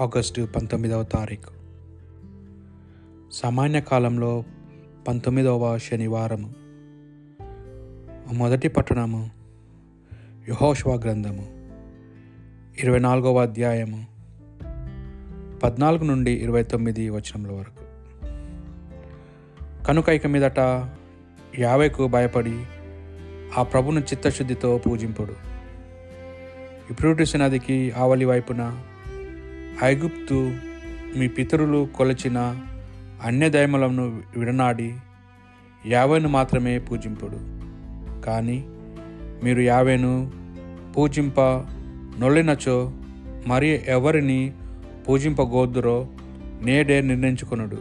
August పంతొమ్మిదవ తారీఖు. సామాన్య కాలంలో పంతొమ్మిదవ శనివారము. మొదటి పట్టణము యహోష్వా గ్రంథము. ఇరవై నాలుగవ అధ్యాయము పద్నాలుగు నుండి ఇరవై తొమ్మిది వచనముల వరకు. కనుక ఇక మీదట యావేకు భయపడి ఆ ప్రభును చిత్తశుద్ధితో పూజింపుడు. ఇప్రూటిస్ నదికి ఆవలి వైపున ఐగుప్తు మీ పితరులు కొలచిన అన్యదైమలను విడనాడి యావేను మాత్రమే పూజింపుడు. కానీ మీరు యావేను పూజింప నొల్లినచో మరి ఎవరిని పూజింపగోద్దురో నేడే నిర్ణయించుకొనుడు.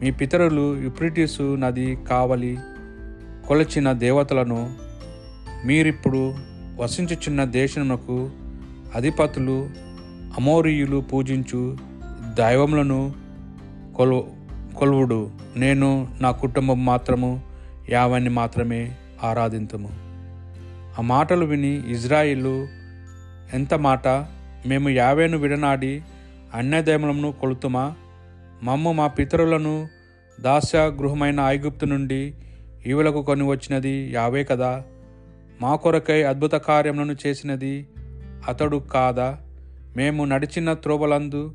మీ పితరులు యుప్రిటిసు నది కావలి కొలచిన దేవతలను మీరిప్పుడు వసించుచున్న దేశమునకు అధిపతులు అమోరియులు పూజించు దైవములను కొలు కొలువుడు. నేను నా కుటుంబం మాత్రము యావన్ని మాత్రమే ఆరాధింతము. ఆ మాటలు విని ఇజ్రాయిలు ఎంత మాట? మేము యావేను విడనాడి అన్య కొలుతుమా? మమ్ము మా పితరులను దాస్య గృహమైన ఐగుప్తు నుండి ఈవులకు కొని వచ్చినది యావే కదా? మా కొరకై అద్భుత కార్యములను చేసినది అతడు కాదా? మేము నడిచిన త్రోవలందు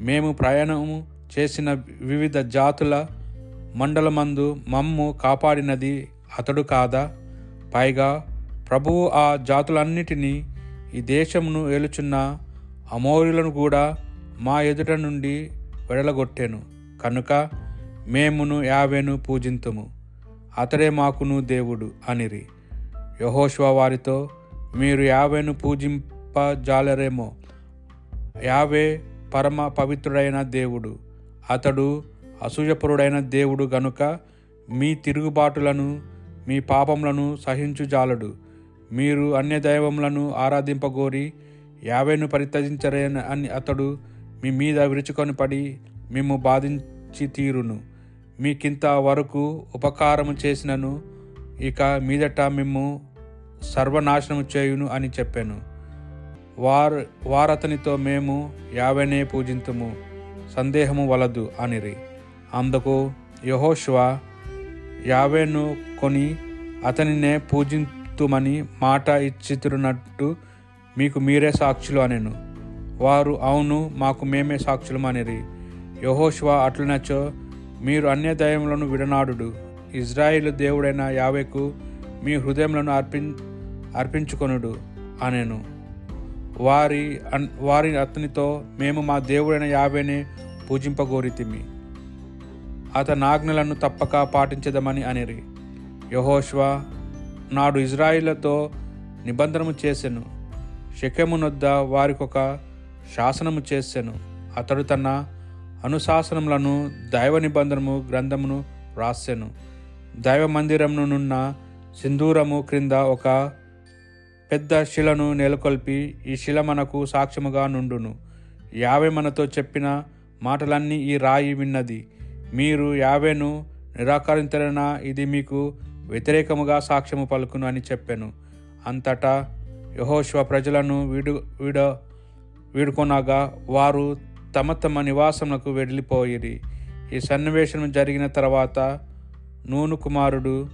మేము ప్రయాణము చేసిన వివిధ జాతుల మండలమందు మమ్ము కాపాడినది అతడు కాదా? పైగా ప్రభువు ఆ జాతులన్నిటినీ ఈ దేశమును ఏలుచున్న అమౌరులను కూడా మా ఎదుట నుండి వెడలగొట్టాను. కనుక మేమును యావేను పూజింతుము. అతడే మాకును దేవుడు అనిరి. యహోష్వ వారితో మీరు యావేను పూజింపజాలరేమో. యావే పరమ పవిత్రుడైన దేవుడు. అతడు అసూయపురుడైన దేవుడు గనుక మీ తిరుగుబాటులను మీ పాపములను సహించుజాలడు. మీరు అన్య దైవములను ఆరాధింపగోరి యావేను పరిత్యజించరేన అని అతడు మీ మీద విరుచుకొని పడి మేము బాధించి తీరును. మీకింత వరకు ఉపకారము చేసినను ఇక మీదట మేము సర్వనాశనము చేయును అని చెప్పాను. వారు వారతనితో మేము యావనే పూజింతుము సందేహము వలదు అనిరి. అందుకు యహోష్వ యావేను కొని అతనినే పూజింతుమని మాట ఇచ్చితున్నట్టు మీకు మీరే సాక్షులు అనెను. వారు అవును మాకు మేమే సాక్షులు అనిరి. యహోష్వ అట్లనచో మీరు అన్య దైవములను విడనాడు ఇజ్రాయిల్ దేవుడైన యావేకు మీ హృదయములను అర్పిం అర్పించుకొనుడు అనెను. వారి అన్ వారి అతనితో మేము మా దేవుడైన యావేనే పూజింపగోరితిమి అతని ఆజ్ఞలను తప్పక పాటించదమని అనిరి. యహోష్వ నాడు ఇజ్రాయిలతో నిబంధనము చేసెను. షెకెమునొద్ద వారికొక శాసనము చేసెను. అతడు తన అనుశాసనములను దైవ నిబంధనము గ్రంథమును రాసెను దైవ మందిరమునున్న సింధూరము క్రింద ఒక పెద్ద శిలను నెలకొల్పి ఈ శిల మనకు సాక్ష్యముగా నుండును. యావే మనతో చెప్పిన మాటలన్నీ ఈ రాయి విన్నది. మీరు యావేను నిరాకరించరన ఇది మీకు వ్యతిరేకముగా సాక్ష్యము పలుకును అని చెప్పాను. అంతటా యహోశ్వ ప్రజలను వీడు వీడ వీడుకొనగా వారు తమ తమ నివాసములకు వెళ్ళిపోయిరి ఈ సన్నివేశం జరిగిన తర్వాత నూను కుమారుడు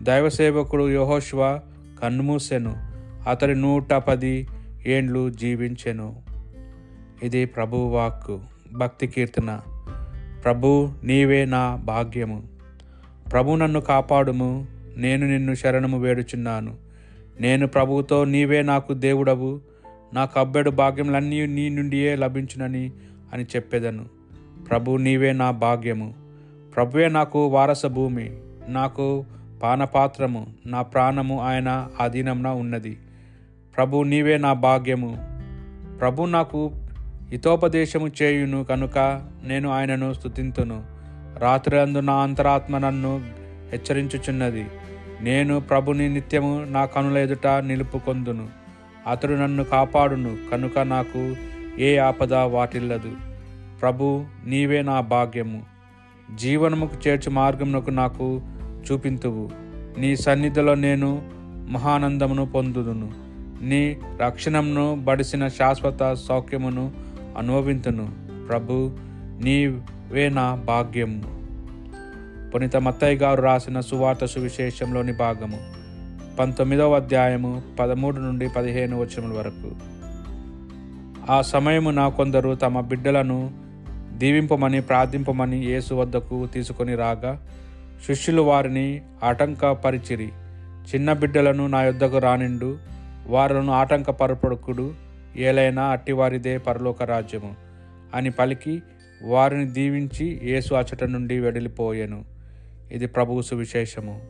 దైవసేవకుడు యహోశ్వ కన్నుమూసెను. అతడు నూట పది ఏండ్లు జీవించెను. ఇది ప్రభు వాక్కు భక్తి కీర్తన. ప్రభు నీవే నా భాగ్యము. ప్రభు నన్ను కాపాడుము నేను నిన్ను శరణము వేడుచున్నాను. నేను ప్రభువుతో నీవే నాకు దేవుడవు. నాకు అబ్బెడు భాగ్యములన్నీ నీ నుండియే లభించునని అని చెప్పేదను. ప్రభు నీవే నా భాగ్యము. ప్రభువే నాకు వారస భూమి. నాకు పానపాత్రము. నా ప్రాణము ఆయన ఆధీనంన ఉన్నది. ప్రభు నీవే నా భాగ్యము. ప్రభు నాకు హితోపదేశము చేయును కనుక నేను ఆయనను స్థుతింతును రాత్రి అందు నా అంతరాత్మ నన్ను హెచ్చరించుచున్నది. నేను ప్రభుని నిత్యము నా కనుల ఎదుట నిలుపుకొందును. అతడు నన్ను కాపాడును కనుక నాకు ఏ ఆపద వాటిల్లదు. ప్రభు నీవే నా భాగ్యము. జీవనముకు చేర్చు మార్గమునకు నాకు చూపింతువు. నీ సన్నిధిలో నేను మహానందమును పొందుదును. నీ రక్షణమును బడిసిన శాశ్వత సౌఖ్యమును అనుభవింతును. ప్రభు నీవే నా భాగ్యము. పునీత మత్తయ్య గారు రాసిన సువార్త సువిశేషంలోని భాగము పంతొమ్మిదవ అధ్యాయము పదమూడు నుండి పదిహేను వచనముల వరకు. ఆ సమయమున కొందరు తమ బిడ్డలను దీవింపమని ప్రార్థింపమని యేసు వద్దకు తీసుకొని రాగా శిష్యులు వారిని ఆటంకపరిచిరి. చిన్న బిడ్డలను నా యొద్దకు రానిండు. వారును ఆటంకపరపడుకుడు ఏలైనా అట్టివారిదే పరలోక రాజ్యము. అని పలికి వారిని దీవించి యేసు అచట నుండి వెడలిపోయెను. ఇది ప్రభువు సువిశేషము.